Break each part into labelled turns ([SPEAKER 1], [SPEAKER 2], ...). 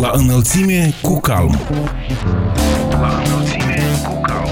[SPEAKER 1] La înălțime cu calm. La înălțime cu calm.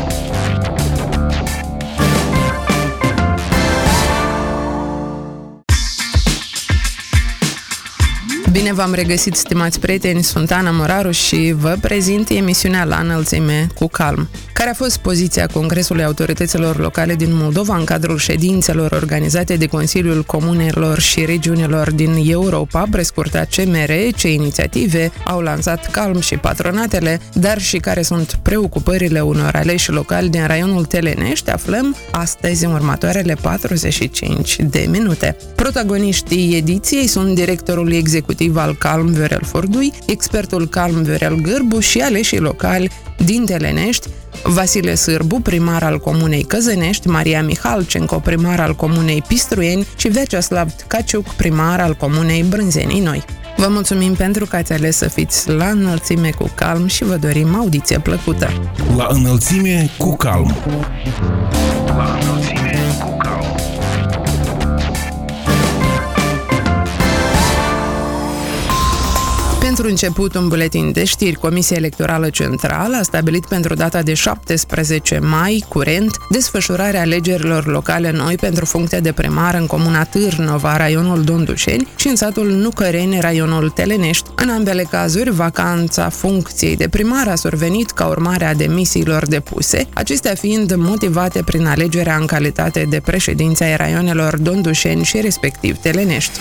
[SPEAKER 2] Bine v-am regăsit, stimați prieteni, sunt Ana Moraru și vă prezint emisiunea La înălțime cu calm. Care a fost poziția Congresului Autorităților Locale din Moldova în cadrul ședințelor organizate de Consiliul Comunelor și Regiunilor din Europa, prescurtat CMR, ce inițiative au lansat calm și patronatele, dar și care sunt preocupările unor aleși locali din raionul Telenești, aflăm astăzi în următoarele 45 de minute. Protagoniștii ediției sunt directorul executiv al Calm Viorel Fordui, expertul Calm Viorel Gârbu și aleșii locali din Telenești, Vasile Sârbu, primar al comunei Căzănești, Maria Mihalcenco, primar al comunei Pistruieni și Veceslav Caciuc, primar al comunei Brânzenii Noi. Vă mulțumim pentru că ați ales să fiți la înălțime cu calm și vă dorim audiție plăcută.
[SPEAKER 1] La înălțime cu calm. La înălțime
[SPEAKER 2] Pentru început, un buletin de știri, Comisia Electorală Centrală a stabilit pentru data de 17 mai, curent, desfășurarea alegerilor locale noi pentru funcția de primar în comuna Târnova, raionul Dondușeni, și în satul Nucăreni, raionul Telenești. În ambele cazuri, vacanța funcției de primar a survenit ca urmare a demisiilor depuse, acestea fiind motivate prin alegerea în calitate de președinția ai raionelor Dondușeni și respectiv Telenești.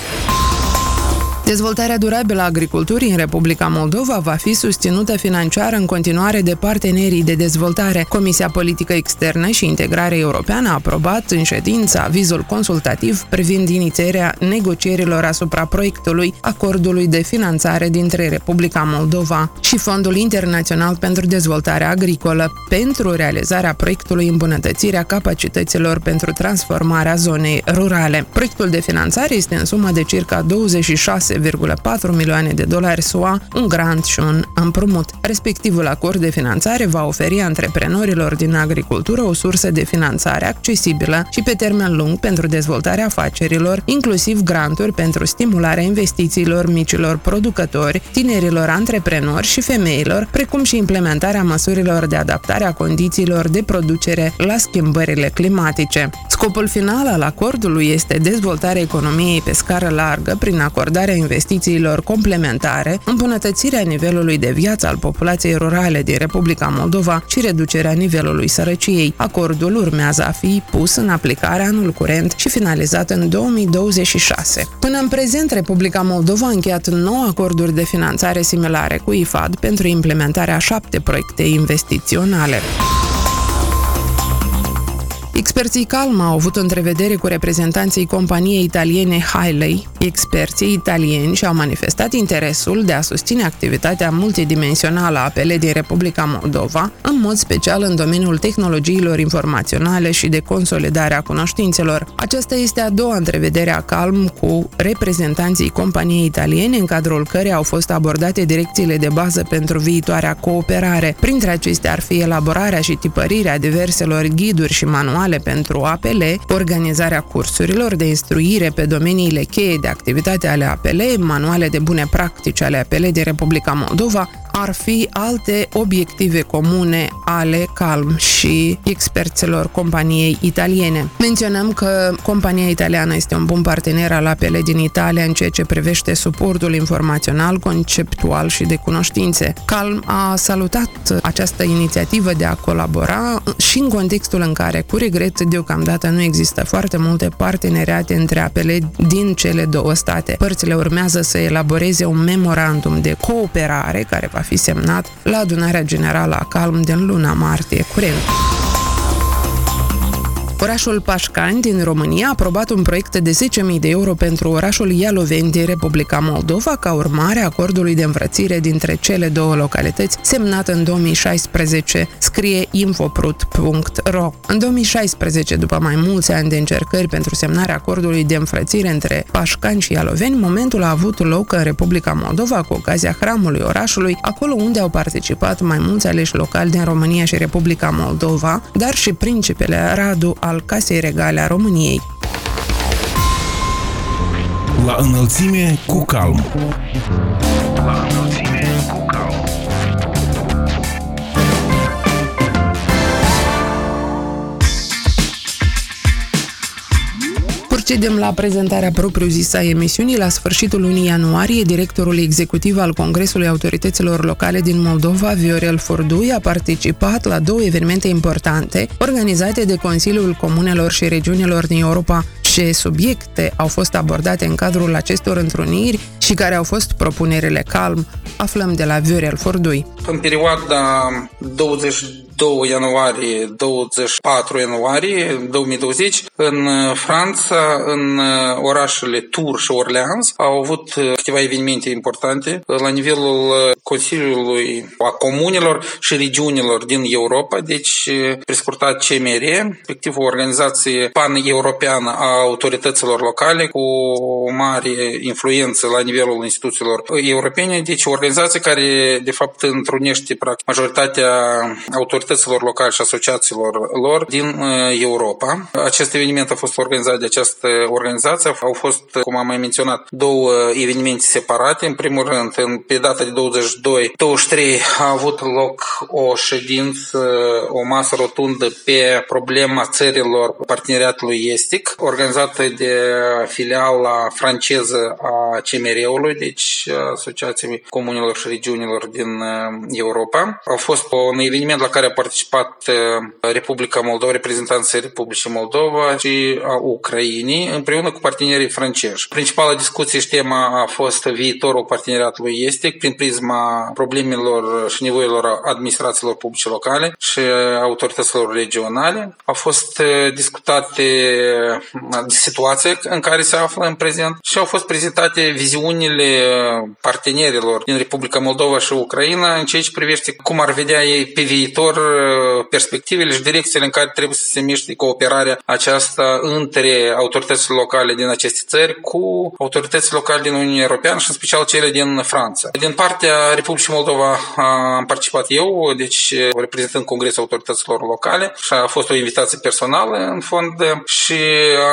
[SPEAKER 2] Dezvoltarea durabilă a agriculturii în Republica Moldova va fi susținută financiar în continuare de partenerii de dezvoltare. Comisia Politică Externă și Integrare Europeană a aprobat în ședință avizul consultativ privind inițierea negocierilor asupra proiectului acordului de finanțare dintre Republica Moldova și Fondul Internațional pentru Dezvoltare Agricolă pentru realizarea proiectului îmbunătățirea capacităților pentru transformarea zonei rurale. Proiectul de finanțare este în sumă de circa 26 6,4 milioane de dolari SUA, un grant și un împrumut. Respectivul acord de finanțare va oferi antreprenorilor din agricultură o sursă de finanțare accesibilă și pe termen lung pentru dezvoltarea afacerilor, inclusiv granturi pentru stimularea investițiilor micilor producători, tinerilor antreprenori și femeilor, precum și implementarea măsurilor de adaptare a condițiilor de producere la schimbările climatice. Scopul final al acordului este dezvoltarea economiei pe scară largă prin acordarea investițiilor complementare, îmbunătățirea nivelului de viață al populației rurale din Republica Moldova și reducerea nivelului sărăciei. Acordul urmează a fi pus în aplicare anul curent și finalizat în 2026. Până în prezent, Republica Moldova a încheiat 9 acorduri de finanțare similare cu IFAD pentru implementarea șapte proiecte investiționale. Experții Calm au avut o întrevedere cu reprezentanții companiei italiene Hiley. Experții italieni și-au manifestat interesul de a susține activitatea multidimensională a apele din Republica Moldova, în mod special în domeniul tehnologiilor informaționale și de consolidare a cunoștințelor. Aceasta este a doua întrevedere a Calm cu reprezentanții companiei italiene, în cadrul cărei au fost abordate direcțiile de bază pentru viitoarea cooperare. Printre acestea ar fi elaborarea și tipărirea diverselor ghiduri și manuale manuale pentru APL, organizarea cursurilor de instruire pe domeniile cheie de activitate ale APL, manuale de bune practici ale APL din Republica Moldova, ar fi alte obiective comune ale Calm și experților companiei italiene. Menționăm că compania italiană este un bun partener al APL din Italia în ceea ce privește suportul informațional, conceptual și de cunoștințe. Calm a salutat această inițiativă de a colabora și în contextul în care, cu regret, deocamdată nu există foarte multe parteneriate între APL din cele două state. Părțile urmează să elaboreze un memorandum de cooperare care va fi semnat la adunarea generală a Calm din luna martie curent. Orașul Pașcani din România a aprobat un proiect de 10.000 de euro pentru orașul Ialoveni din Republica Moldova ca urmare a acordului de învrățire dintre cele două localități semnat în 2016, scrie infoprut.ro. În 2016, după mai mulți ani de încercări pentru semnarea acordului de înfrățire între Pașcani și Ialoveni, momentul a avut loc în Republica Moldova cu ocazia hramului orașului, acolo unde au participat mai mulți aleși locali din România și Republica Moldova, dar și principele Radu al Casei Regale a României.
[SPEAKER 1] La înălțime cu calm.
[SPEAKER 2] Procedem la prezentarea propriu-zisă a emisiunii. La sfârșitul lunii ianuarie, directorul executiv al Congresului Autorităților Locale din Moldova, Viorel Fordui, a participat la două evenimente importante organizate de Consiliul Comunelor și Regiunilor din Europa ce subiecte au fost abordate în cadrul acestor întruniri și care au fost propunerile calm, aflăm de la Viorel Fordui.
[SPEAKER 3] În perioada 22 ianuarie 24 ianuarie 2020 în Franța, în orașele Tours și Orleans au avut câteva evenimente importante la nivelul Consiliului a Comunelor și Regiunilor din Europa, deci prescurtat CMR, respectiv o organizație pan-europeană a autorităților locale cu o mare influență la nivelul instituțiilor europene, deci o organizație care de fapt întrunește practic majoritatea autorităților locale și asociațiilor lor din uh, Europa. Acest eveniment a fost organizat de această organizație. Au fost, cum am mai menționat, două evenimente separate. În primul rând, în, pe data de 22-23 a avut loc o ședință, o masă rotundă pe problema țărilor parteneriatului estic, organizată organizată de filiala franceză a CMR-ului, deci Asociației Comunilor și Regiunilor din uh, Europa. A fost un eveniment la care a participat uh, Republica Moldova, reprezentanții Republicii Moldova și a Ucrainei, împreună cu partenerii francezi. Principala discuție și tema a fost viitorul parteneriatului estic prin prisma problemelor și nevoilor administrațiilor publice locale și autorităților regionale. Au fost uh, discutate situație în care se află în prezent și au fost prezentate viziunile partenerilor din Republica Moldova și Ucraina în ceea ce privește cum ar vedea ei pe viitor perspectivele și direcțiile în care trebuie să se miște cooperarea aceasta între autoritățile locale din aceste țări cu autoritățile locale din Uniunea Europeană și în special cele din Franța. Din partea Republicii Moldova am participat eu, deci reprezentând Congresul Autorităților Locale și a fost o invitație personală în fond și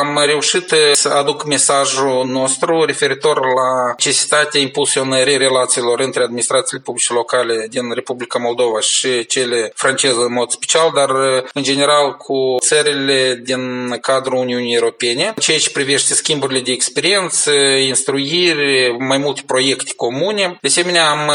[SPEAKER 3] am reușit să aduc mesajul nostru referitor la necesitatea impulsionării relațiilor între administrațiile publice locale din Republica Moldova și cele franceze în mod special, dar în general cu țările din cadrul Uniunii Europene, ceea ce privește schimburile de experiență, instruiri, mai multe proiecte comune. De asemenea, am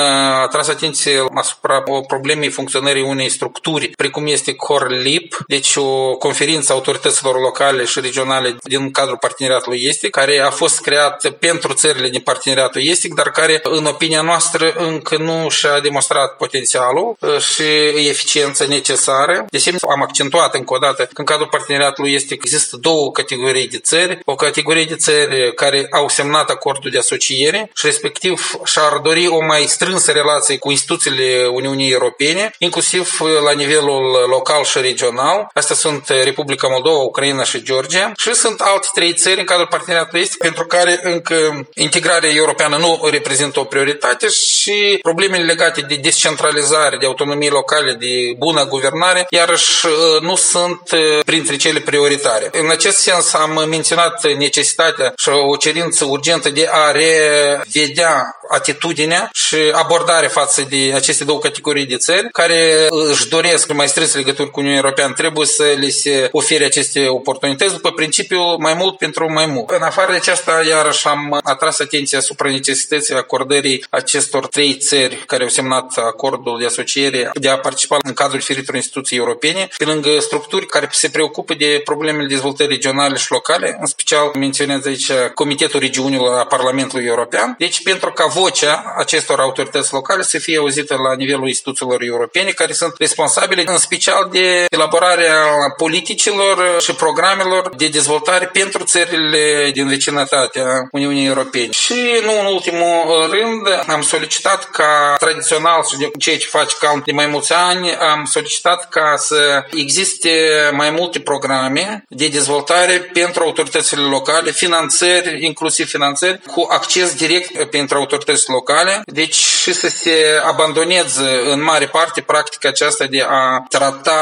[SPEAKER 3] atras atenție asupra problemei funcționării unei structuri, precum este CORLIP, deci o conferință autorităților locale și regionale din cadrul parteneriatului estic, care a fost creat pentru țările din parteneriatul estic, dar care, în opinia noastră, încă nu și-a demonstrat potențialul uh, și eficiența necesară. De asemenea, am accentuat încă o dată că în cadrul parteneriatului estic există două categorii de țări. O categorie de țări care au semnat acordul de asociere și respectiv și-ar dori o mai strânsă relație cu instituțiile Uniunii Europene, inclusiv la nivelul local și regional. Astea sunt Republica Moldova, Ucraina și Georgia și sunt alte trei țări în cadrul parteneriatului estic pentru care încă integrarea europeană nu reprezintă o prioritate și problemele legate de descentralizare, de autonomie locale, de bună guvernare, iarăși uh, nu sunt uh, printre cele prioritare. În acest sens am menționat necesitatea și o cerință urgentă de a revedea atitudinea și abordarea față de aceste două categorii de țări care își doresc mai strânse legături cu Uniunea Europeană, trebuie să le se ofere aceste oportunități după principiul mai mult pentru mai mult. În afară de aceasta, iarăși am atras atenția asupra necesității acordării acestor trei țări care au semnat acordul de asociere de a participa în cadrul diferitor instituții europene, pe lângă structuri care se preocupă de problemele dezvoltării regionale și locale, în special menționez aici Comitetul Regiunilor a Parlamentului European. Deci, pentru ca vocea acestor autorități locale să fie auzită la nivelul instituțiilor europene, care sunt responsabile în special de elaborarea politicilor și programelor de dezvoltare pentru țările din vecinătatea Uniunii Europene. Și nu în ultimul rând am solicitat ca tradițional și de ceea ce face CALM de mai mulți ani, am solicitat ca să existe mai multe programe de dezvoltare pentru autoritățile locale, finanțări, inclusiv finanțări, cu acces direct pentru autoritățile locale. Deci și să se abandoneze în mare parte practica aceasta de a trata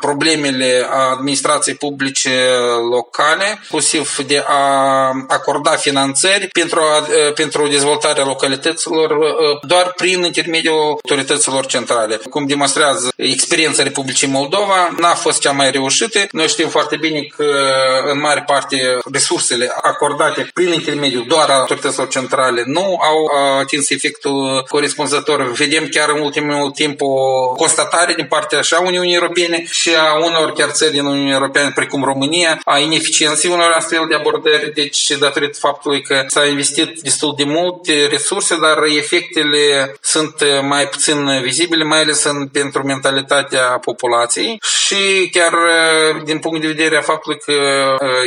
[SPEAKER 3] problemele administrației publice locale, inclusiv de a acorda finanțări pentru, a, pentru dezvoltarea localităților doar prin intermediul autorităților centrale. Cum demonstrează experiența Republicii Moldova, n-a fost cea mai reușită. Noi știm foarte bine că în mare parte resursele acordate prin intermediul doar a autorităților centrale nu au atins efectul corespunzător. Vedem chiar în ultimul timp o constatare din partea așa Uniunii Europene și a unor chiar țări din Uniunea Europeană, precum România, a ineficienței unor astfel de abordări, deci datorită faptului că s-a investit destul de multe resurse, dar efectele sunt mai puțin vizibile, mai ales în, pentru mentalitatea populației și chiar din punct de vedere a faptului că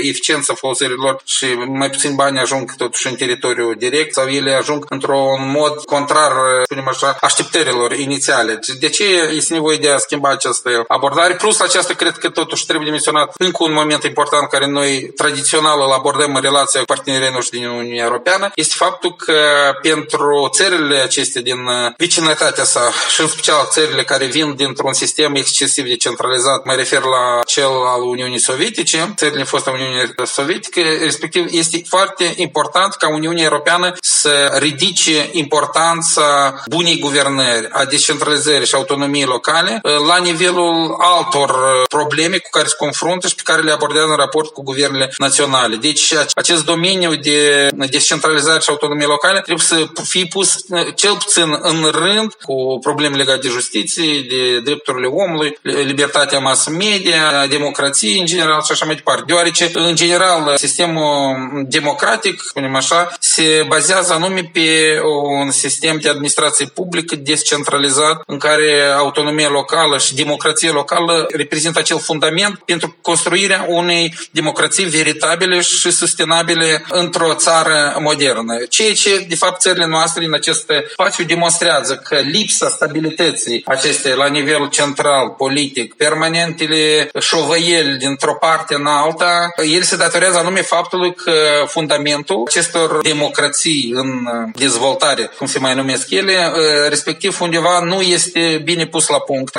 [SPEAKER 3] eficiența folosirilor și mai puțin bani ajung totuși în teritoriu direct sau ele ajung într-un mod contrar, spunem așa, așteptărilor inițiale. De ce este nevoie de a schimba această abordare? Plus aceasta cred că totuși trebuie menționat încă un moment important care noi tradițional îl abordăm în relația cu partenerii noștri din Uniunea Europeană, este faptul că pentru țările acestea din vecinătatea sa și în special țările care vin dintr-un sistem excesiv de centralizat, mă refer la cel al Uniunii Sovietice, țările foste Uniunii Sovietice, respectiv este foarte important ca Uniunea Europeană să ridice importanța bunei guvernări, a descentralizării și autonomiei locale la nivelul altor probleme cu care se confruntă și pe care le abordează în raport cu guvernele naționale. Deci acest domeniu de descentralizare și autonomie locale trebuie să fie pus cel puțin în rând cu probleme legate de justiție, de drepturile omului, libertatea mass media, democrație în general și așa mai departe. Deoarece, în general, sistemul democratic, spunem așa, se bazează anume pe un sistem de administrație publică descentralizat în care autonomia locală și democrația locală reprezintă acel fundament pentru construirea unei democrații veritabile și sustenabile într-o țară modernă. Ceea ce, de fapt, țările noastre în acest spațiu demonstrează că lipsa stabilității acestei la nivel central, politic, permanentele șovăieli dintr-o parte în alta, el se datorează anume faptului că fundamentul acestor democrații în dezvoltare, cum se mai numesc ele, respectiv undeva nu este bine pus la punct.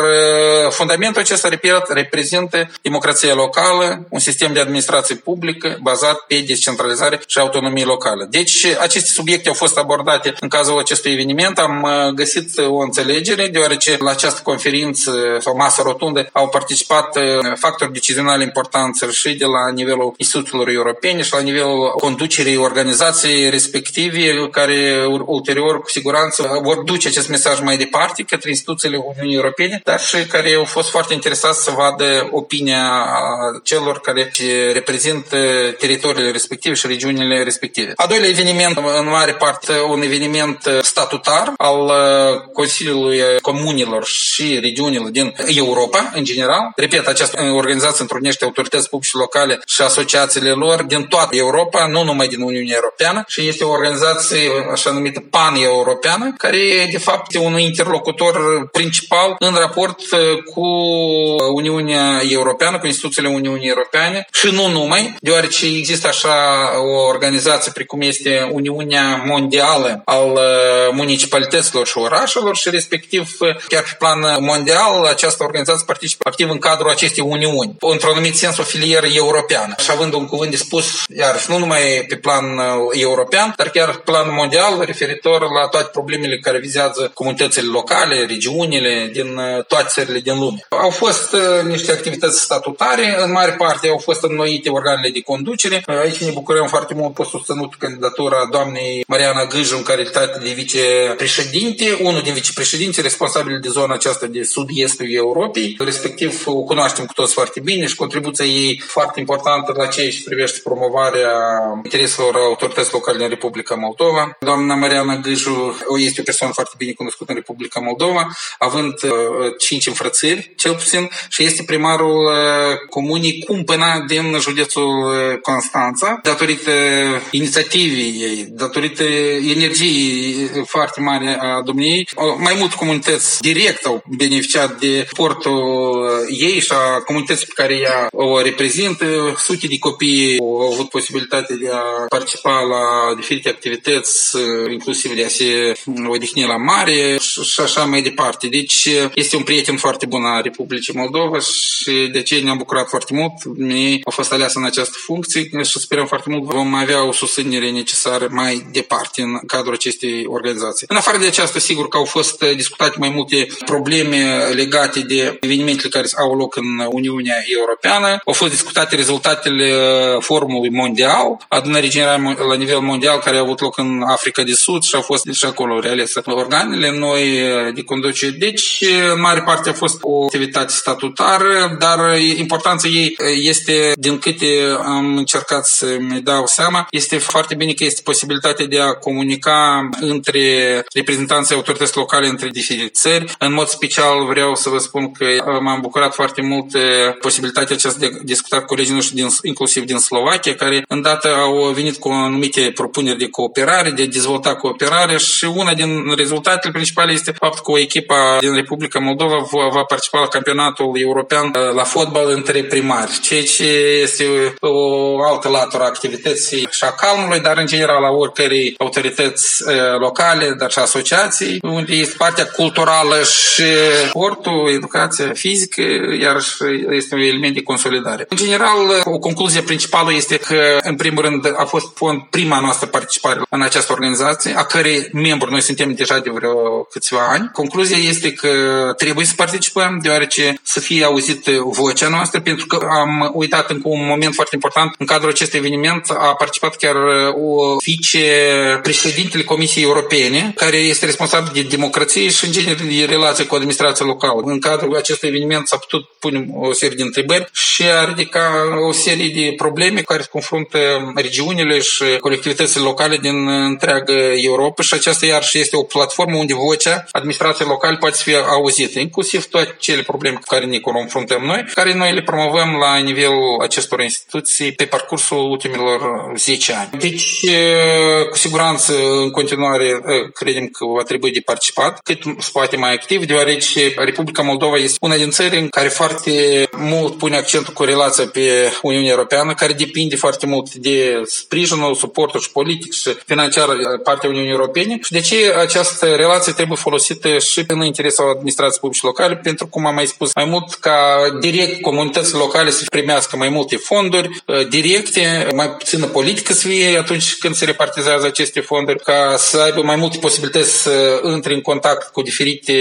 [SPEAKER 3] Fundamentul acesta, repet, reprezintă democrația locală, un sistem de administrație publică bazat pe descentralizare și autonomie locală. Deci, aceste subiecte au fost abordate în cazul acestui eveniment. Am găsit o înțelegere, deoarece la această conferință sau masă rotundă au participat factori decizionali importanți și de la nivelul instituțiilor europene și la nivelul conducerii organizației respective, care ulterior, cu siguranță, vor duce acest mesaj mai departe către instituțiile Uniunii Europene, dar și care au fost foarte interesați să vadă opinia celor care reprezintă teritoriile respective și regiunile respective. A doilea eveniment, în mare parte, un eveniment statutar al Consiliului Comunilor și regiunilor din Europa, în general. Repet, această organizație întrunește autorități publice locale și asociațiile lor din toată Europa, nu numai din Uniunea Europeană, și este o organizație așa numită pan-europeană, care de fapt este un interlocutor principal în raport cu Uniunea Europeană, cu instituțiile Uniunii Europene și nu numai, deoarece există așa o organizație precum este Uniunea Mondială al municipalităților și orașelor și respectiv chiar pe plan mondial această organizație participă activ în cadrul acestei uniuni, într-un anumit sens o filieră europeană. Și având un cuvânt de spus, iar nu numai pe plan european, dar chiar pe plan mondial, referitor la toate problemele care vizează comunitățile locale, regiunile din toate țările din lume. Au fost niște activități statutare, în mare parte au fost înnoite organele de conducere. Aici ne bucurăm foarte mult pe susținut candidatura doamnei Mariana Gâju în calitate de vicepreședinte, unul din vicepreședinți responsabili de zona aceasta de sud-estul Europei, respectiv o cunoaștem cu toți foarte bine și contribuția ei foarte importantă la ceea ce privește promovarea intereselor autorități locale din Republica Moldova. Doamna Mariana Gâju este o persoană foarte bine cunoscută în Republica Moldova, având uh, cinci înfrățări, cel puțin, și este primarul uh, comunii Cumpăna din județul uh, Constanța, datorită inițiativei ei, datorită energiei foarte mari a domniei. Mai multe comunități direct au beneficiat de portul ei și a comunității pe care ea o reprezintă. Sute de copii au avut posibilitatea de a participa la diferite activități, inclusiv de a se odihnit la mare și așa mai departe. Deci este un prieten foarte bun a Republicii Moldova și de ce ne-am bucurat foarte mult. Mie a fost ales în această funcție și sperăm foarte mult vom avea o susținere necesară mai departe în cadrul acestei organizații. În afară de aceasta, sigur că au fost discutate mai multe probleme legate de evenimentele care au loc în Uniunea Europeană. Au fost discutate rezultatele forumului mondial, adunării generale la nivel mondial care a avut loc în Africa de Sud și au fost și acolo reales organele noi de conducere. Deci, în mare parte a fost o activitate statutară, dar importanța ei este, din câte am încercat să-mi dau seama, este foarte bine că este posibilitatea de a comunica între reprezentanții autorități locale între diferite țări. În mod special vreau să vă spun că m-am bucurat foarte mult posibilitatea aceasta de a discuta cu colegii noștri din, inclusiv din Slovacia, care îndată au venit cu anumite propuneri de cooperare, de a dezvolta cooperarea și una din rezultatele principale este faptul că o echipă din Republica Moldova va participa la campionatul european la fotbal între primari, ceea ce este o altă latură a activității și a calmului, dar în general a oricărei autorități locale, dar și asociații, unde este partea culturală și sportul, educația fizică, iar este un element de consolidare. În general, o concluzie principală este că, în primul rând, a fost prima noastră participare în această organizație, a cărei membru noi suntem deja de vreo câțiva ani. Concluzia este că trebuie să participăm, deoarece să fie auzită vocea noastră, pentru că am uitat încă un moment foarte important. În cadrul acestui eveniment a participat chiar o vicepreședintele Comisiei Europene, care este responsabil de democrație și, în genere, de relație cu administrația locală. În cadrul acestui eveniment s-a putut pune o serie de întrebări și a ridicat o serie de probleme care se confruntă regiunile și colectivitățile locale din întreaga Europa și aceasta iarăși este o platformă unde vocea administrației locale poate fi auzită, inclusiv toate cele probleme cu care ne confruntăm noi, care noi le promovăm la nivelul acestor instituții pe parcursul ultimilor 10 ani. Deci, cu siguranță, în continuare, credem că va trebui de participat, cât se poate mai activ, deoarece Republica Moldova este una din țări în care foarte mult pune accentul cu relația pe Uniunea Europeană, care depinde foarte mult de sprijinul, suportul și politic și financiar partea Uniunii Europene. Și de ce această relație trebuie folosită și în interesul administrației publice locale, pentru cum am mai spus mai mult, ca direct comunitățile locale să primească mai multe fonduri uh, directe, mai puțină politică să fie atunci când se repartizează aceste fonduri, ca să aibă mai multe posibilități să intre în contact cu diferite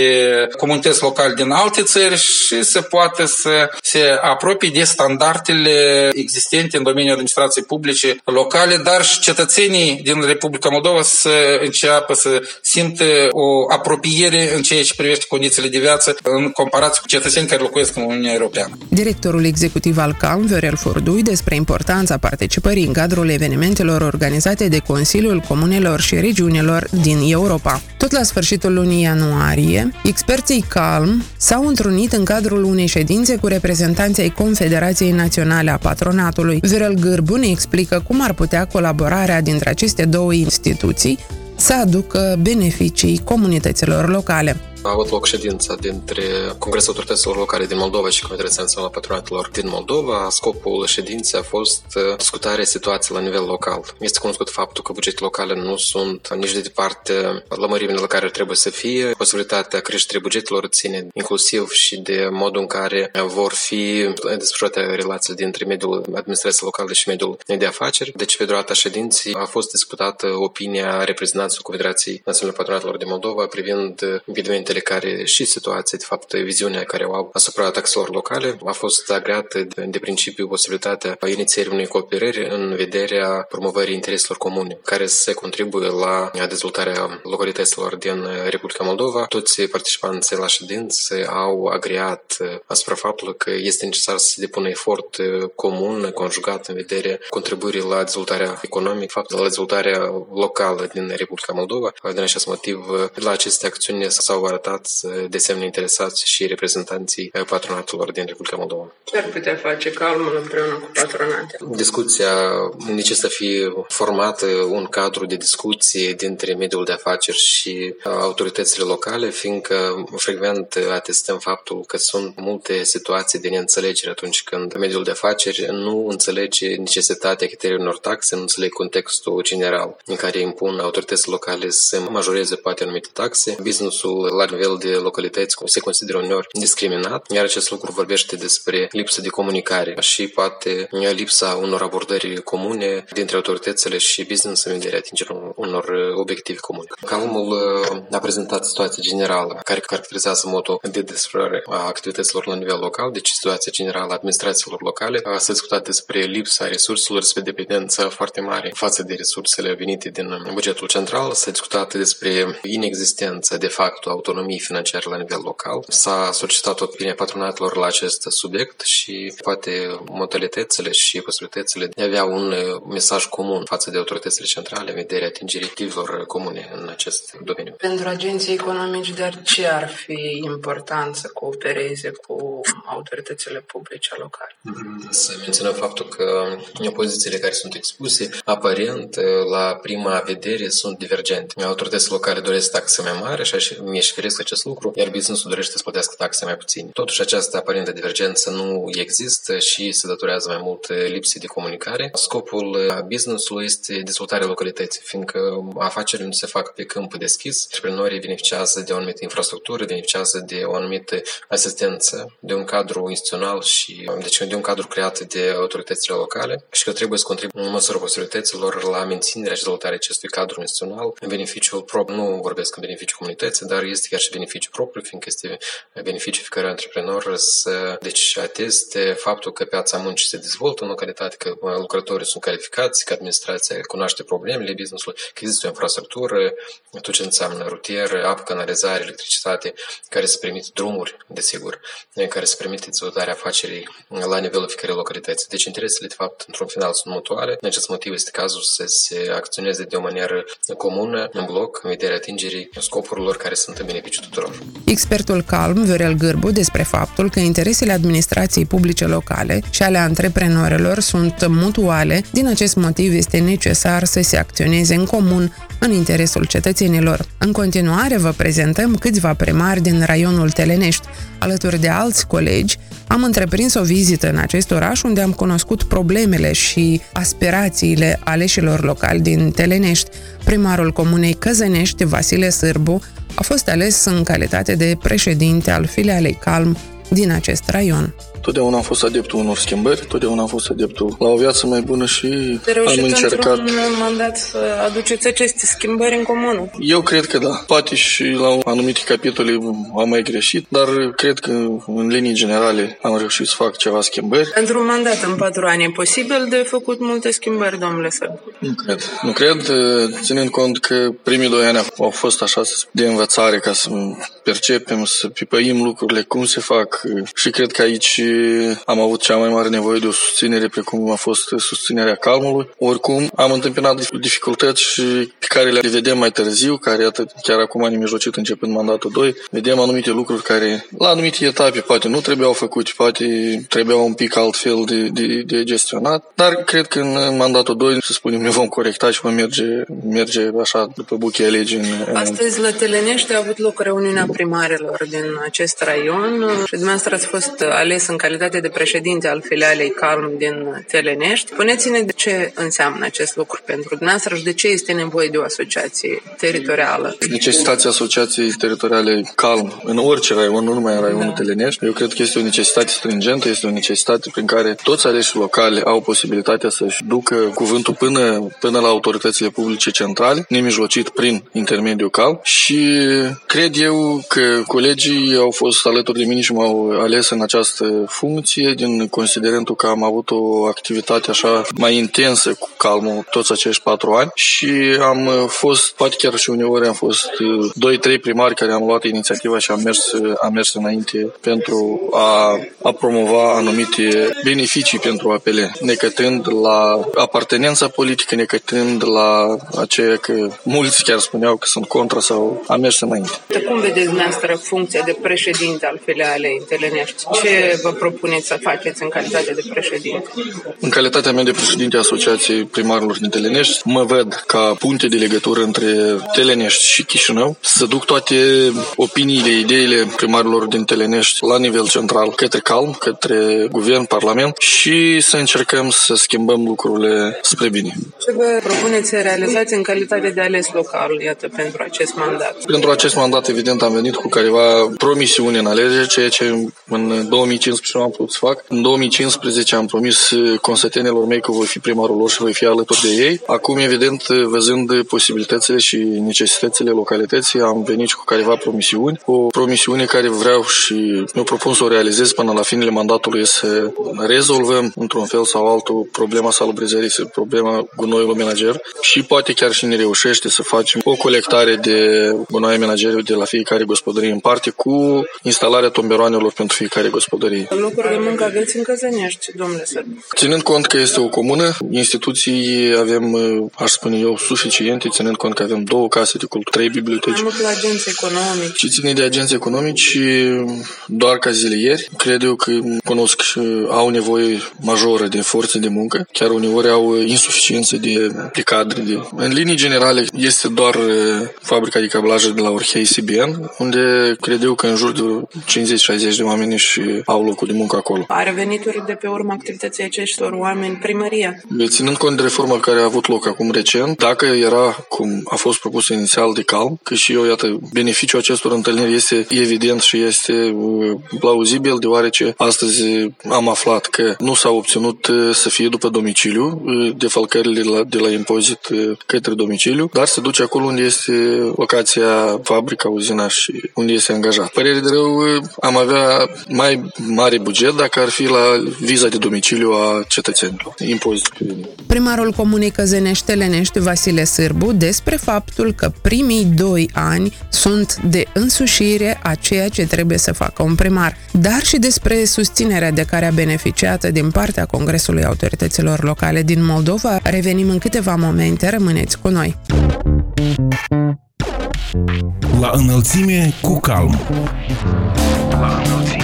[SPEAKER 3] comunități locale din alte țări și să poată să se apropie de standardele existente în domeniul administrației publice locale, dar și cetățenii din Republica Moldova să înceapă să simtă o apropiere în ceea ce privește condițiile de viață în comparație cu cetățenii care locuiesc în Uniunea Europeană.
[SPEAKER 2] Directorul executiv al CAM, Viorel Fordui, despre importanța participării în cadrul evenimentelor organizate de Consiliul Comunelor și Regiunilor din Europa. Tot la sfârșitul lunii ianuarie, experții CALM s-au întrunit în cadrul unei ședințe cu reprezentanții Confederației Naționale a Patronatului. Viorel Gârbu ne explică cum ar putea colaborarea dintre aceste două instituții să aducă beneficii comunităților locale
[SPEAKER 4] a avut loc ședința dintre Congresul Autorităților Locale din Moldova și Confederația Națională a Patronatelor din Moldova. Scopul ședinței a fost uh, discutarea situației la nivel local. Este cunoscut faptul că bugetele locale nu sunt nici de departe lămărimile la care trebuie să fie. Posibilitatea creșterii bugetelor ține inclusiv și de modul în care vor fi desfășurate relațiile dintre mediul administrației locale și mediul de afaceri. Deci, pe durata ședinței a fost discutată opinia reprezentanților Confederației Naționale Patronatelor din Moldova privind evenimente elementele care și situația, de fapt, viziunea care o au asupra taxelor locale, a fost agreată de, de principiu posibilitatea inițierii unei cooperări în vederea promovării intereselor comune, care să contribuie la dezvoltarea localităților din Republica Moldova. Toți participanții la ședințe au agreat asupra faptului că este necesar să se depună efort comun, conjugat în vederea contribuirii la dezvoltarea economică, fapt, la dezvoltarea locală din Republica Moldova. Din acest motiv, la aceste acțiuni s-au arătat mandatat de semne interesați și reprezentanții patronatelor din Republica Moldova.
[SPEAKER 2] Ce ar putea face calmul împreună cu patronate?
[SPEAKER 4] Discuția necesită să fie formată un cadru de discuție dintre mediul de afaceri și autoritățile locale, fiindcă frecvent atestăm faptul că sunt multe situații de neînțelegere atunci când mediul de afaceri nu înțelege necesitatea criteriilor unor taxe, nu înțelege contextul general în care impun autoritățile locale să majoreze poate anumite taxe. Businessul la nivel de localități se consideră uneori discriminat, iar acest lucru vorbește despre lipsă de comunicare și poate lipsa unor abordări comune dintre autoritățile și business în vederea atingerea unor obiective comune. Calmul uh, a prezentat situația generală care caracterizează modul de desfășurare a activităților la nivel local, deci situația generală a administrațiilor locale. S-a discutat despre lipsa resurselor, despre dependență foarte mare față de resursele venite din bugetul central. S-a discutat despre inexistența de fapt autonomiei financiare la nivel local. S-a solicitat opinia patronatelor la acest subiect și poate modalitățile și posibilitățile de a avea un mesaj comun față de autoritățile centrale în vederea atingerii obiectivelor comune în acest domeniu.
[SPEAKER 2] Pentru agenții economici, dar ce ar fi important să coopereze cu autoritățile publice locale?
[SPEAKER 4] Să menționăm faptul că pozițiile care sunt expuse, aparent, la prima vedere, sunt divergente. Autoritățile locale doresc taxe mai mari, așa și mi și firesc acest lucru, iar businessul dorește să plătească taxe mai puține. Totuși, această aparentă divergență nu există și se datorează mai mult lipsii de comunicare. Scopul businessului este dezvoltarea localității, fiindcă afacerile nu se fac pe câmp deschis, antreprenorii beneficiază de o anumită infrastructură, beneficiază de o anumită asistență, de un cadru instituțional și deci de un cadru creat de autoritățile locale și că trebuie să contribuie în măsură posibilităților la menținerea și dezvoltarea acestui cadru instituțional în beneficiul propriu. Nu vorbesc în beneficiul comunității, dar este chiar și beneficiu propriu, fiindcă este beneficiu fiecare antreprenor să deci ateste faptul că piața muncii se dezvoltă în localitate, că lucrătorii sunt calificați, că administrația cunoaște problemele business-ului, că există o infrastructură, tot ce înseamnă rutier, apă, canalizare, electricitate, care să permite drumuri, desigur, care să permite dezvoltarea afacerii la nivelul fiecărei localități. Deci interesele, de fapt, într-un final sunt mutuale. În acest motiv este cazul să se acționeze de o manieră comună, în bloc, în vederea atingerii scopurilor care sunt în beneficiu tuturor.
[SPEAKER 2] Expertul calm, Viorel Gârbu, despre faptul că interesele administrației publice locale și ale antreprenorilor sunt mutuale, din acest motiv este necesar să se acționeze în comun în interesul cetățenilor. În continuare vă prezentăm câțiva primari din raionul Telenești. Alături de alți colegi, am întreprins o vizită în acest oraș unde am cunoscut problemele și aspirațiile aleșilor locali din Telenești. Primarul comunei Căzănești, Vasile Sârbu, a fost ales în calitate de președinte al filialei Calm din acest raion.
[SPEAKER 5] Totdeauna am fost adeptul unor schimbări, totdeauna am fost adeptul la o viață mai bună și am încercat...
[SPEAKER 2] un mandat să aduceți aceste schimbări în comună?
[SPEAKER 5] Eu cred că da. Poate și la anumite capitole am mai greșit, dar cred că în linii generale am reușit să fac ceva schimbări.
[SPEAKER 2] Pentru un mandat în patru ani e posibil de făcut multe schimbări, domnule Săr?
[SPEAKER 5] Nu cred. Nu cred, ținând cont că primii doi ani au fost așa de învățare ca să percepem, să pipăim lucrurile, cum se fac și cred că aici am avut cea mai mare nevoie de o susținere precum a fost susținerea calmului. Oricum, am întâmpinat dificultăți și pe care le vedem mai târziu, care atât chiar acum am mijlocit începând mandatul 2, vedem anumite lucruri care la anumite etape poate nu trebuiau făcute, poate trebuiau un pic altfel de, de, de gestionat, dar cred că în mandatul 2, să spunem, ne vom corecta și vom merge, merge așa după buchea legii. În,
[SPEAKER 2] Astăzi la Telenești a avut loc reuniunea primarilor din acest raion și dumneavoastră ați fost ales în calitate de președinte al filialei Calm din Telenești. Spuneți-ne de ce înseamnă acest lucru pentru dumneavoastră și de ce este nevoie de o asociație teritorială.
[SPEAKER 5] Necesitatea asociației teritoriale Calm în orice raion, nu numai în raionul da. Telenești, eu cred că este o necesitate stringentă, este o necesitate prin care toți aleși locale au posibilitatea să-și ducă cuvântul până, până la autoritățile publice centrale, nemijlocit prin intermediul Calm și cred eu că colegii au fost alături de mine și m-au m-au ales în această funcție din considerentul că am avut o activitate așa mai intensă cu calmul toți acești patru ani și am fost, poate chiar și uneori am fost doi, trei primari care am luat inițiativa și am mers, am mers înainte pentru a, a promova anumite beneficii pentru apele, necătând la apartenența politică, necătând la aceea că mulți chiar spuneau că sunt contra sau am mers înainte.
[SPEAKER 2] Cum vedeți dumneavoastră funcția de președinte al filialei Telenești? Ce vă propuneți să faceți în calitate de președinte?
[SPEAKER 5] În calitatea mea de președinte a Asociației Primarilor din Telenești, mă văd ca punte de legătură între Telenești și Chișinău, să duc toate opiniile, ideile primarilor din Telenești la nivel central către calm, către guvern, parlament și să încercăm să schimbăm lucrurile spre bine.
[SPEAKER 2] Ce vă propuneți să realizați în calitate de ales local, iată, pentru acest mandat?
[SPEAKER 5] Pentru acest mandat, evident, am venit cu careva promisiuni în alegeri, ceea ce în 2015 nu am putut să fac. În 2015 am promis consătenilor mei că voi fi primarul lor și voi fi alături de ei. Acum, evident, văzând posibilitățile și necesitățile localității, am venit cu careva promisiuni. O promisiune care vreau și mi-o propun să o realizez până la finele mandatului să rezolvăm într-un fel sau altul problema salubrizării, problema gunoiului menager și poate chiar și ne reușește să facem o colectare de gunoi menager de la fiecare gospodărie în parte cu instalarea tomberoanelor pentru fiecare gospodărie.
[SPEAKER 2] Locuri de muncă aveți în Căzănești, domnule Sărbu.
[SPEAKER 5] Ținând cont că este o comună, instituții avem, aș spune eu, suficiente, ținând cont că avem două case de cultură, trei biblioteci. Mai
[SPEAKER 2] mult la agenții economici.
[SPEAKER 5] Și ține de agenții economici doar ca zilieri. Cred eu că cunosc și au nevoie majoră de forțe de muncă. Chiar uneori au insuficiență de, de cadre. De... În linii generale este doar fabrica de cablaje de la Orhei CBN, unde cred eu că în jur de 50-60 de oameni și au locul de muncă acolo.
[SPEAKER 2] Are venituri de pe urma activității acestor oameni primăria?
[SPEAKER 5] Ținând cont de reforma care a avut loc acum recent, dacă era cum a fost propus inițial de calm, că și eu, iată, beneficiul acestor întâlniri este evident și este uh, plauzibil, deoarece astăzi am aflat că nu s-a obținut uh, să fie după domiciliu, uh, defalcările de la, de la impozit către domiciliu, dar se duce acolo unde este locația, fabrica, uzina și unde este angajat. Părere de rău, am avea mai mare buget dacă ar fi la viza de domiciliu a cetățenilor, impozit
[SPEAKER 2] Primarul Comunei Căzenești Telenești, Vasile Sârbu, despre faptul că primii doi ani sunt de însușire a ceea ce trebuie să facă un primar, dar și despre susținerea de care a beneficiat din partea Congresului Autorităților Locale din Moldova. Revenim în câteva momente, rămâneți cu noi.
[SPEAKER 1] La înălțime cu calm. La înălțime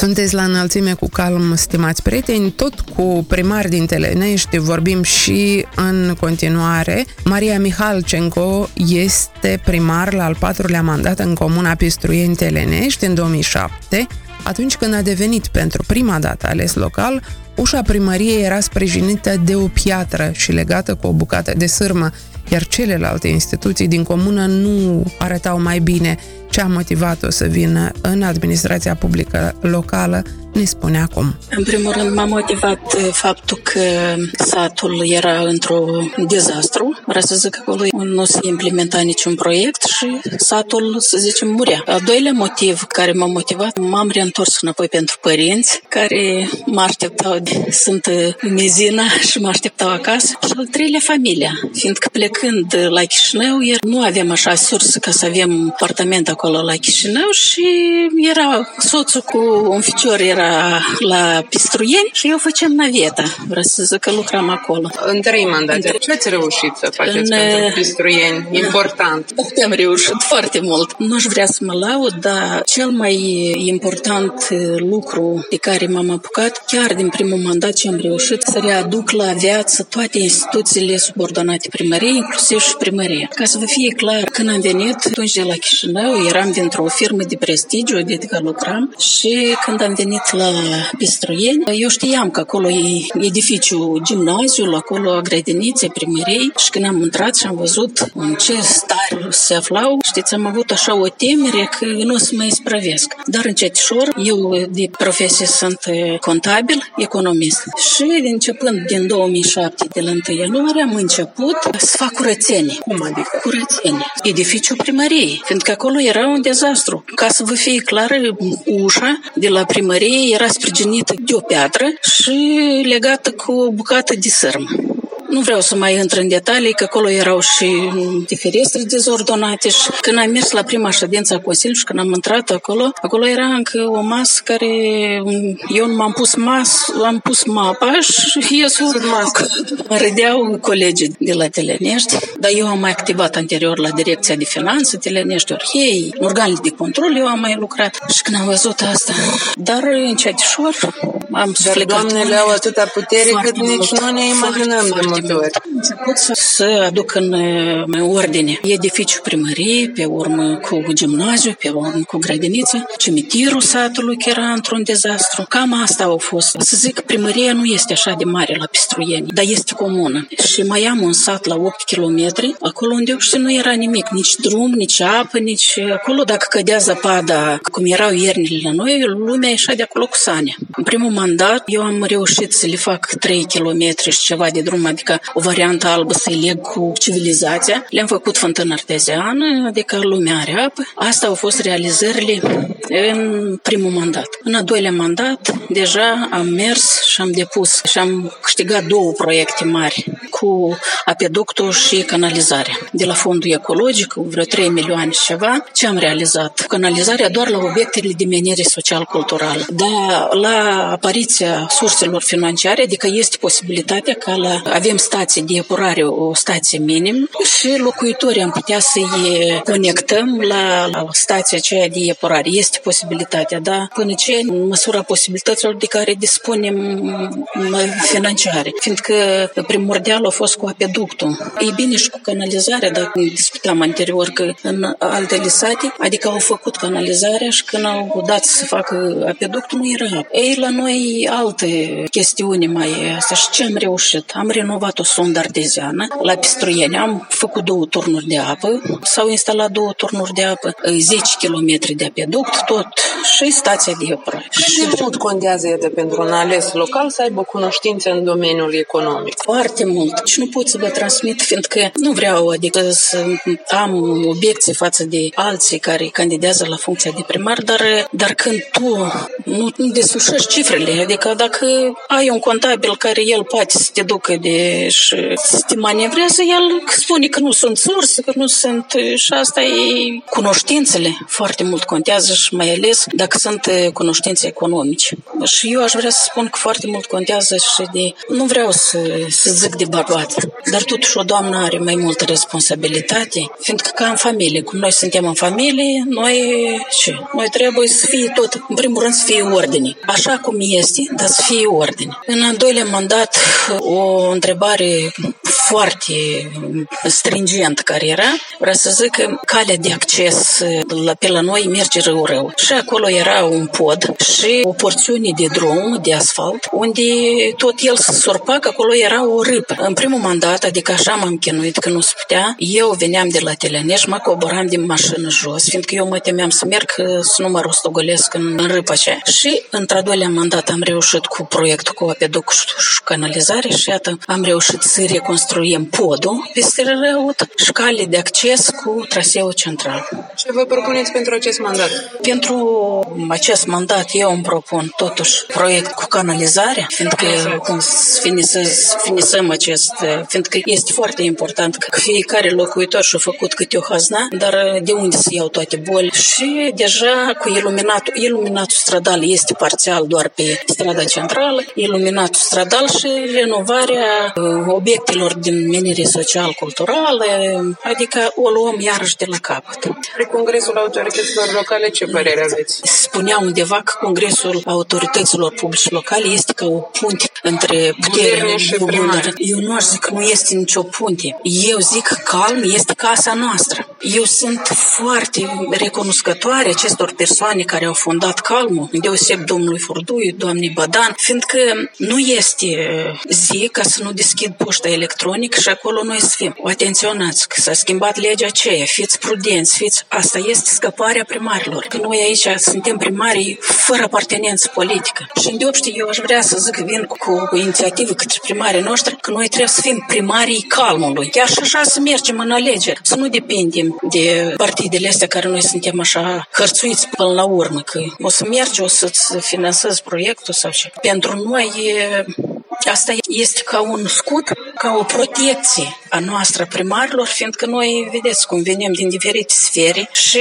[SPEAKER 2] Sunteți la înălțime cu calm, stimați prieteni, tot cu primari din Telenești vorbim și în continuare. Maria Mihalcenco este primar la al patrulea mandat în comuna Pistruieni Telenești în 2007, atunci când a devenit pentru prima dată ales local, ușa primăriei era sprijinită de o piatră și legată cu o bucată de sârmă, iar celelalte instituții din comună nu arătau mai bine ce a motivat-o să vină în administrația publică locală ne spune acum.
[SPEAKER 6] În primul rând m-a motivat uh, faptul că satul era într-un dezastru. Vreau să zic că acolo nu se implementa niciun proiect și satul, să zicem, murea. Al doilea motiv care m-a motivat, m-am reîntors înapoi pentru părinți care mă așteptau, sunt mezina și mă așteptau acasă. Și al treilea, familia. Fiindcă plecând la Chișinău, nu aveam așa sursă ca să avem apartament acolo la Chișinău și era soțul cu un ficior, era era la Pistruieni și eu făceam naveta. Vreau să zic că lucram acolo.
[SPEAKER 2] În trei mandate. Ce ați reușit să faceți în, pentru Pistruieni? Important.
[SPEAKER 6] Am reușit foarte mult. Nu-aș vrea să mă laud, dar cel mai important lucru de care m-am apucat, chiar din primul mandat ce am reușit, să readuc la viață toate instituțiile subordonate primăriei, inclusiv și primăria. Ca să vă fie clar, când am venit atunci de la Chișinău, eram dintr-o firmă de prestigiu, adică lucram și când am venit la Pistruieni, eu știam că acolo e edificiu gimnaziul, acolo grădinițe, primăriei și când am intrat și am văzut în ce stare se aflau, știți, am avut așa o temere că nu o să mai isprăvesc. Dar încetișor, eu de profesie sunt contabil, economist și începând din 2007, de la 1 ianuarie, am început să fac curățenie.
[SPEAKER 2] Cum adică?
[SPEAKER 6] Curățenie. Edificiul primăriei, fiindcă acolo era un dezastru. Ca să vă fie clar, ușa de la primărie era sprijinită de o piatră și legată cu o bucată de sârmă. Nu vreau să mai intru în detalii, că acolo erau și ferestre dezordonate și când am mers la prima ședință a Consiliului și când am intrat acolo, acolo era încă o masă care eu nu m-am pus mas, am pus mapa și eu mă râdeau colegii de la Telenești, dar eu am mai activat anterior la Direcția de Finanțe, Telenești, Orhei, organele de control, eu am mai lucrat. Și când am văzut asta, dar încetișor am
[SPEAKER 2] Dar doamnele au atâta putere cât nici nu ne imaginăm de multe ori.
[SPEAKER 6] Început să, să aduc în, în ordine edificiul primăriei, pe urmă cu gimnaziu, pe urmă cu grădiniță, cimitirul satului, care era într-un dezastru. Cam asta au fost. Să zic că primăria nu este așa de mare la Pistruieni, dar este comună. Și mai am un sat la 8 km, acolo unde și nu era nimic, nici drum, nici apă, nici acolo dacă cădea zăpada, cum erau iernile la noi, lumea ieșea de acolo cu sane. În primul mandat eu am reușit să le fac 3 km și ceva de drum, adică o variantă albă să-i leg cu civilizația. Le-am făcut fântână arteziană, adică lumea are apă. Asta au fost realizările în primul mandat. În al doilea mandat, deja am mers și am depus și am câștigat două proiecte mari cu apeductul și canalizarea. De la fondul ecologic, vreo 3 milioane și ceva, ce am realizat? Canalizarea doar la obiectele de menire social-culturală. Dar la apariția surselor financiare, adică este posibilitatea ca la, avem stații de epurare, o stație minim și locuitorii am putea să-i conectăm la, la stația aceea de epurare. Este posibilitatea, dar până ce în măsura posibilităților de care dispunem financiare. Fiindcă primordial a fost cu apeductul. E bine și cu canalizarea, dacă discutam anterior că în altele sate, adică au făcut canalizarea și când au dat să facă apeductul, nu era. Ei, la noi alte chestiuni mai asta. Și ce am reușit? Am renovat o sondă arteziană la Pistruieni. Am făcut două turnuri de apă, s-au instalat două turnuri de apă, 10 km de apeduct, tot și stația de epurare.
[SPEAKER 2] Și de mult contează de pentru un ales local să aibă cunoștințe în domeniul economic?
[SPEAKER 6] Foarte mult. Și nu pot să vă transmit, fiindcă nu vreau, adică să am obiecții față de alții care candidează la funcția de primar, dar, dar când tu nu, nu deslușești cifrele, adică dacă ai un contabil care el poate să te ducă de și să te manevrează, el spune că nu sunt surse, că nu sunt și asta e cunoștințele foarte mult contează și mai ales dacă sunt cunoștințe economice. Și eu aș vrea să spun că foarte mult contează și de, nu vreau să, să zic de bărbat, dar totuși o doamnă are mai multă responsabilitate, fiindcă ca în familie, cum noi suntem în familie, noi ce? Noi trebuie să fie tot, în primul rând să fie ordine. Așa cum este, dar să fie ordine. În al doilea mandat, o întrebare foarte stringent care era, vreau să zic că calea de acces la, pe la noi merge rău rău. Și acolo era un pod și o porțiune de drum, de asfalt, unde tot el se surpa că acolo era o râpă. În primul mandat, adică așa m-am chinuit că nu se putea, eu veneam de la Teleneș, mă coboram din mașină jos, fiindcă eu mă temeam să merg să nu mă rostogolesc în, în râpă aceea. Și într-a doilea mandat am reușit cu proiectul cu apeduc și canalizare și iată am reușit să reconstruim podul peste râut și șcale de acces cu traseul central.
[SPEAKER 2] Ce vă propuneți pentru acest mandat?
[SPEAKER 6] Pentru acest mandat eu îmi propun totuși proiect cu canalizare, fiindcă cum să finisăm acest, fiindcă este foarte important că fiecare locuitor și-a făcut câte o hazna, dar de unde să iau toate boli și deja cu iluminatul, iluminatul stradal este parțial doar pe strada centrală, iluminatul stradal și renovarea uh, obiectelor din menire social-culturală, adică o luăm iarăși de la capăt.
[SPEAKER 2] Pe Congresul Autorităților Locale ce părere aveți?
[SPEAKER 6] Spunea undeva că Congresul Autorităților Publice Locale este ca o punte între puterea
[SPEAKER 2] și primar.
[SPEAKER 6] Eu nu aș zic că nu este nicio punte. Eu zic că calm este casa noastră. Eu sunt foarte recunoscătoare acestor persoane care au fondat Calmul, deoseb domnului Furdui, doamnei Badan, fiindcă nu este zi ca să nu deschid poșta electronic și acolo noi să fim. Atenționați că s-a schimbat legea aceea, fiți prudenți, fiți... Asta este scăparea primarilor. Că noi aici suntem primarii fără apartenență politică. Și deopște eu aș vrea să zic, vin cu, cu inițiativă către primarii noștri, că noi trebuie să fim primarii calmului. Chiar și așa să mergem în alegeri, să nu depindem de partidele astea care noi suntem așa hărțuiți până la urmă, că o să mergi, o să-ți finanțezi proiectul sau ce. Pentru noi Asta este ca un scut, ca o protecție a noastră primarilor, fiindcă noi, vedeți cum venim din diferite sfere și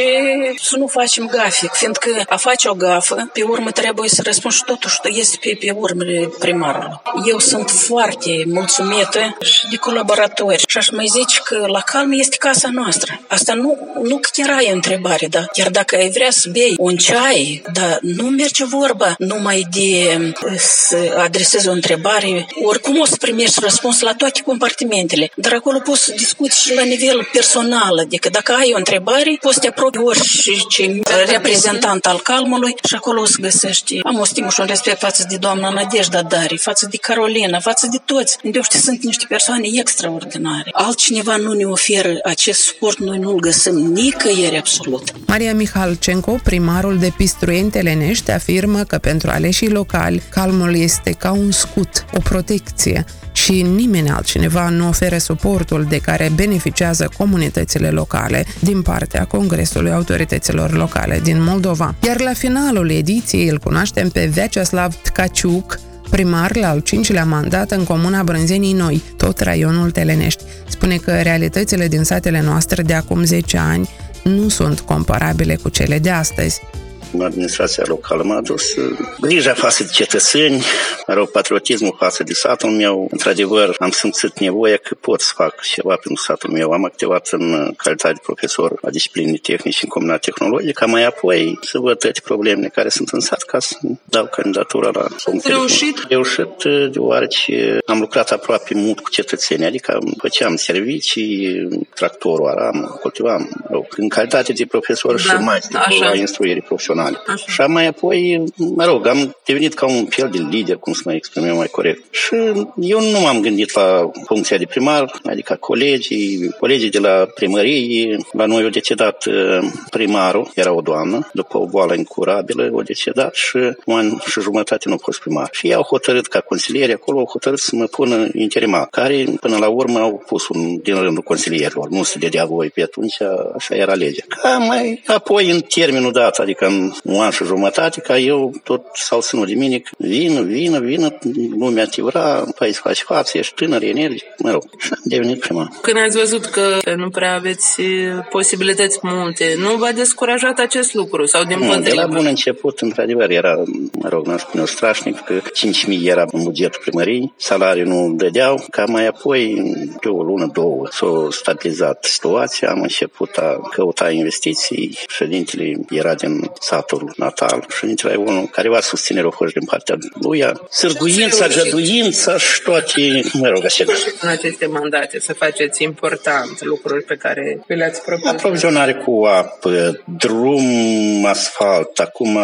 [SPEAKER 6] să nu facem gafe, fiindcă a face o gafă, pe urmă trebuie să răspunzi și totuși este pe, pe urmele primarului. Eu sunt foarte mulțumită și de colaboratori și aș mai zice că la calm este casa noastră. Asta nu, nu că chiar ai întrebare, dar chiar dacă ai vrea să bei un ceai, dar nu merge vorba numai de să adresezi o întrebare care oricum o să primești răspuns la toate compartimentele, dar acolo poți să discuți și la nivel personal, adică dacă ai o întrebare, poți să te apropii orice reprezentant al calmului și acolo o să găsești. Am o stimă și un respect față de doamna Nadejda Dari, față de Carolina, față de toți. De sunt niște persoane extraordinare. Altcineva nu ne oferă acest suport, noi nu-l găsim nicăieri absolut.
[SPEAKER 2] Maria Mihalcenco, primarul de Pistruienți Telenești, afirmă că pentru aleșii locali, calmul este ca un scut, o protecție și nimeni altcineva nu oferă suportul de care beneficiază comunitățile locale din partea Congresului Autorităților Locale din Moldova. Iar la finalul ediției îl cunoaștem pe Vyacheslav Tkaciuc, primar la al cincilea mandat în comuna Brânzenii Noi, tot raionul Telenești. Spune că realitățile din satele noastre de acum 10 ani nu sunt comparabile cu cele de astăzi
[SPEAKER 7] administrația locală m-a adus uh, grija față de cetățeni, mă rog, patriotismul față de satul meu. Într-adevăr, am simțit nevoia că pot să fac ceva pentru satul meu. Am activat în uh, calitate de profesor la discipline tehnice în comunitatea tehnologică, mai apoi să văd toate problemele care sunt în sat ca să dau candidatura la
[SPEAKER 2] funcție. Reușit?
[SPEAKER 7] Reușit, uh, deoarece am lucrat aproape mult cu cetățenii, adică făceam servicii, tractorul aram, cultivam, rog, în calitate de profesor da, și mai la instruirii profesionale naționale. Așa. Și mai apoi, mă rog, am devenit ca un fel de lider, cum să mă exprim mai corect. Și eu nu m-am gândit la funcția de primar, adică colegii, colegii de la primărie. La noi au decedat uh, primarul, era o doamnă, după o boală incurabilă, o decedat și un an și jumătate nu a fost primar. Și ei au hotărât ca consilieri acolo, au hotărât să mă pună interimar, care până la urmă au pus un din rândul consilierilor. Nu se dădea voi pe atunci, așa era legea. Ca mai apoi în termenul dat, adică în un an și jumătate, ca eu tot s-au ținut de mine, vină, vină, vină, lumea te vrea, păi să faci față, ești tânăr, energic, mă rog, și am devenit prima.
[SPEAKER 2] Când ați văzut că nu prea aveți posibilități multe, nu v-a descurajat acest lucru sau din
[SPEAKER 7] nu, de la bun început, într-adevăr, era, mă rog, n-aș spune strașnic, că 5.000 era în bugetul primăriei, salariul nu dădeau, ca mai apoi, de o lună, două, s-a stabilizat situația, am început a căuta investiții, președintele era din satul natal și dintre unul care va susține a fost din partea lui. Sârguința, găduința și toate, mă rog, așa.
[SPEAKER 2] În aceste mandate să faceți important lucruri pe care le-ați propus?
[SPEAKER 7] Aprovizionare cu apă, drum, asfalt. Acum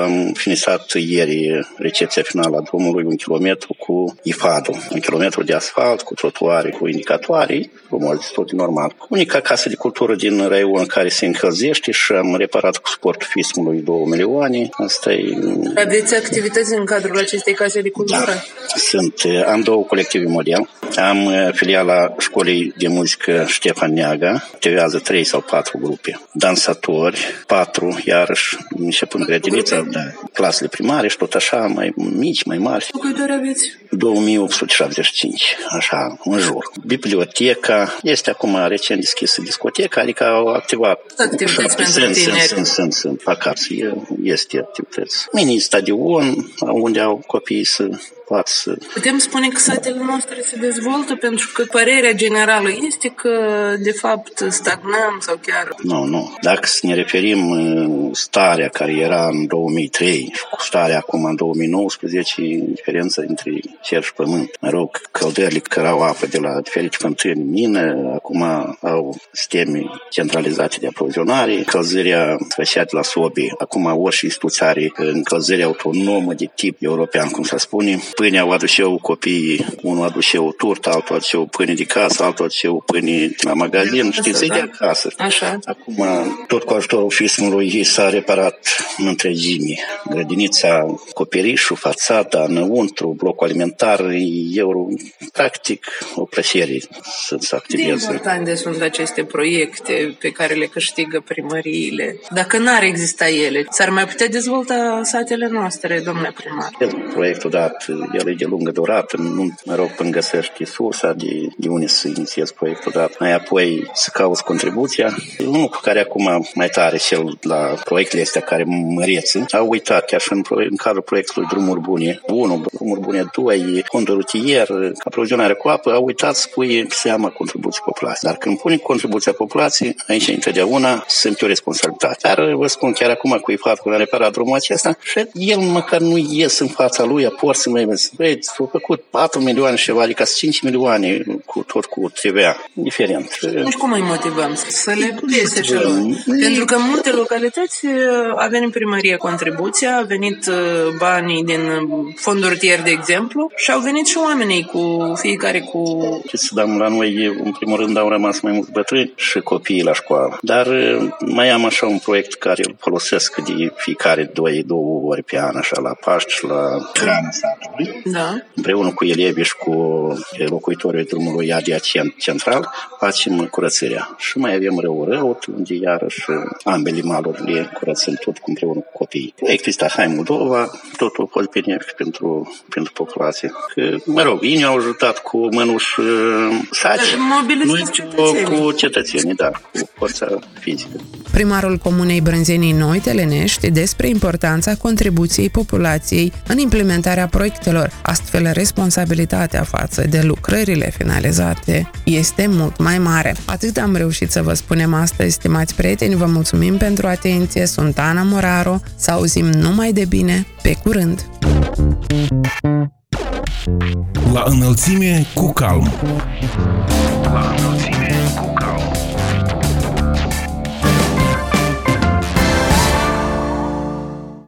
[SPEAKER 7] am finisat ieri recepția finală a drumului, un kilometru cu ifadul, un kilometru de asfalt, cu trotuare, cu indicatoare, frumos, tot normal. Unica casă de cultură din raion care se încălzește și am reparat cu sportul FISM lui 2 milioane. Asta e...
[SPEAKER 2] Aveți activități în cadrul acestei case de cultură? Da.
[SPEAKER 7] Sunt, am două colective model. Am uh, filiala școlii de muzică Ștefan Neaga, activează trei sau patru grupe. Dansatori, patru, iarăși, începând grădinița, da, clasele primare și tot așa, mai mici, mai mari.
[SPEAKER 2] Câte ori aveți?
[SPEAKER 7] 2875, așa, în jur. Biblioteca, este acum recent deschisă discoteca, adică au activat...
[SPEAKER 2] Activități pentru sunt,
[SPEAKER 7] sunt, sunt, sunt, sunt, vacații, este activități. Mini stadion, unde au copiii să poată să...
[SPEAKER 2] Putem spune că satele noastre se dezvoltă pentru că părerea generală este că, de fapt, stagnăm sau chiar...
[SPEAKER 7] Nu, nu. Dacă să ne referim uh, starea care era în 2003 și cu starea acum în 2019, diferența între cer și pământ. Mă rog, căldările care au apă de la diferite fântâni mină, acum au sisteme centralizate de aprovizionare, încălzirea făcea de la sobi. Acum orice instituție are încălzire autonomă de tip european, cum se spune. Pâinea o aduceau copiii, unul aduceau turtă, altul aduceau pâine de casă, altul aduceau pâine de la magazin, știți, da. de acasă.
[SPEAKER 2] Așa.
[SPEAKER 7] Acum, tot cu ajutorul fismului s-a reparat în întregime. Grădinița, coperișul, fațada, înăuntru, blocul alimentar, euro, practic, o plăcere să se activeze.
[SPEAKER 2] De importante sunt aceste proiecte pe care le câștigă primăriile. Dacă n-ar exista ele, s-ar mai putea dezvolta satele noastre, domnule primar?
[SPEAKER 7] Proiectul dat, el e de lungă durată, nu, mă rog, până găsești sursa de, de unde să inițiezi proiectul dat. Mai apoi să cauți contribuția. Unul cu care acum mai tare cel la proiectele astea care măreță, au uitat chiar și în, în cadrul proiectului Drumuri Bune 1, Drumuri Bune 2, fondul rutier, aprovizionarea cu apă, au uitat să pui seama contribuții populației. Dar când pune contribuția populației, aici întotdeauna sunt o responsabilitate. Dar vă spun chiar acum cu faptul că a reparat drumul acesta și el măcar nu ies în fața lui, aport să mai vezi. Băi, s-au făcut 4 milioane și ceva, adică 5 milioane cu tot cu TVA. Diferent.
[SPEAKER 2] Deci cum îi motivăm? Să le piese și Pentru că în multe localități a venit primărie contribuția, a venit uh, banii din fondul rutier, de exemplu, și au venit și oamenii cu fiecare cu...
[SPEAKER 7] Știți, dar la noi, în primul rând, au rămas mai mulți bătrâni și copiii la școală. Dar uh, mai am așa un proiect care îl folosesc de fiecare doi, două ori pe an, așa, la Paști și la Hrana satului.
[SPEAKER 2] Da.
[SPEAKER 7] Împreună cu elevii și cu locuitorii drumului adiacent central, facem curățirea. Și mai avem rău rău, unde iarăși ambele maluri le curățăm tot cu împreună cu copiii. Proiectul ăsta Hai Moldova, totul a fost benefic pentru, pentru populație. Că, mă rog, ei ne-au ajutat cu mănuși uh, saci, noi cu, cu cetățenii, da, cu forța fizică.
[SPEAKER 2] Primarul Comunei Brânzenii Noi, Telenești, despre importanța contribuției populației în implementarea proiectelor. Astfel, responsabilitatea față de lucrările finalizate este mult mai mare. Atât am reușit să vă spunem astăzi, stimați prieteni, vă mulțumim pentru atenție, sunt Ana Moraro, să auzim numai de bine, pe curând!
[SPEAKER 1] La înălțime cu calm. La înălțime.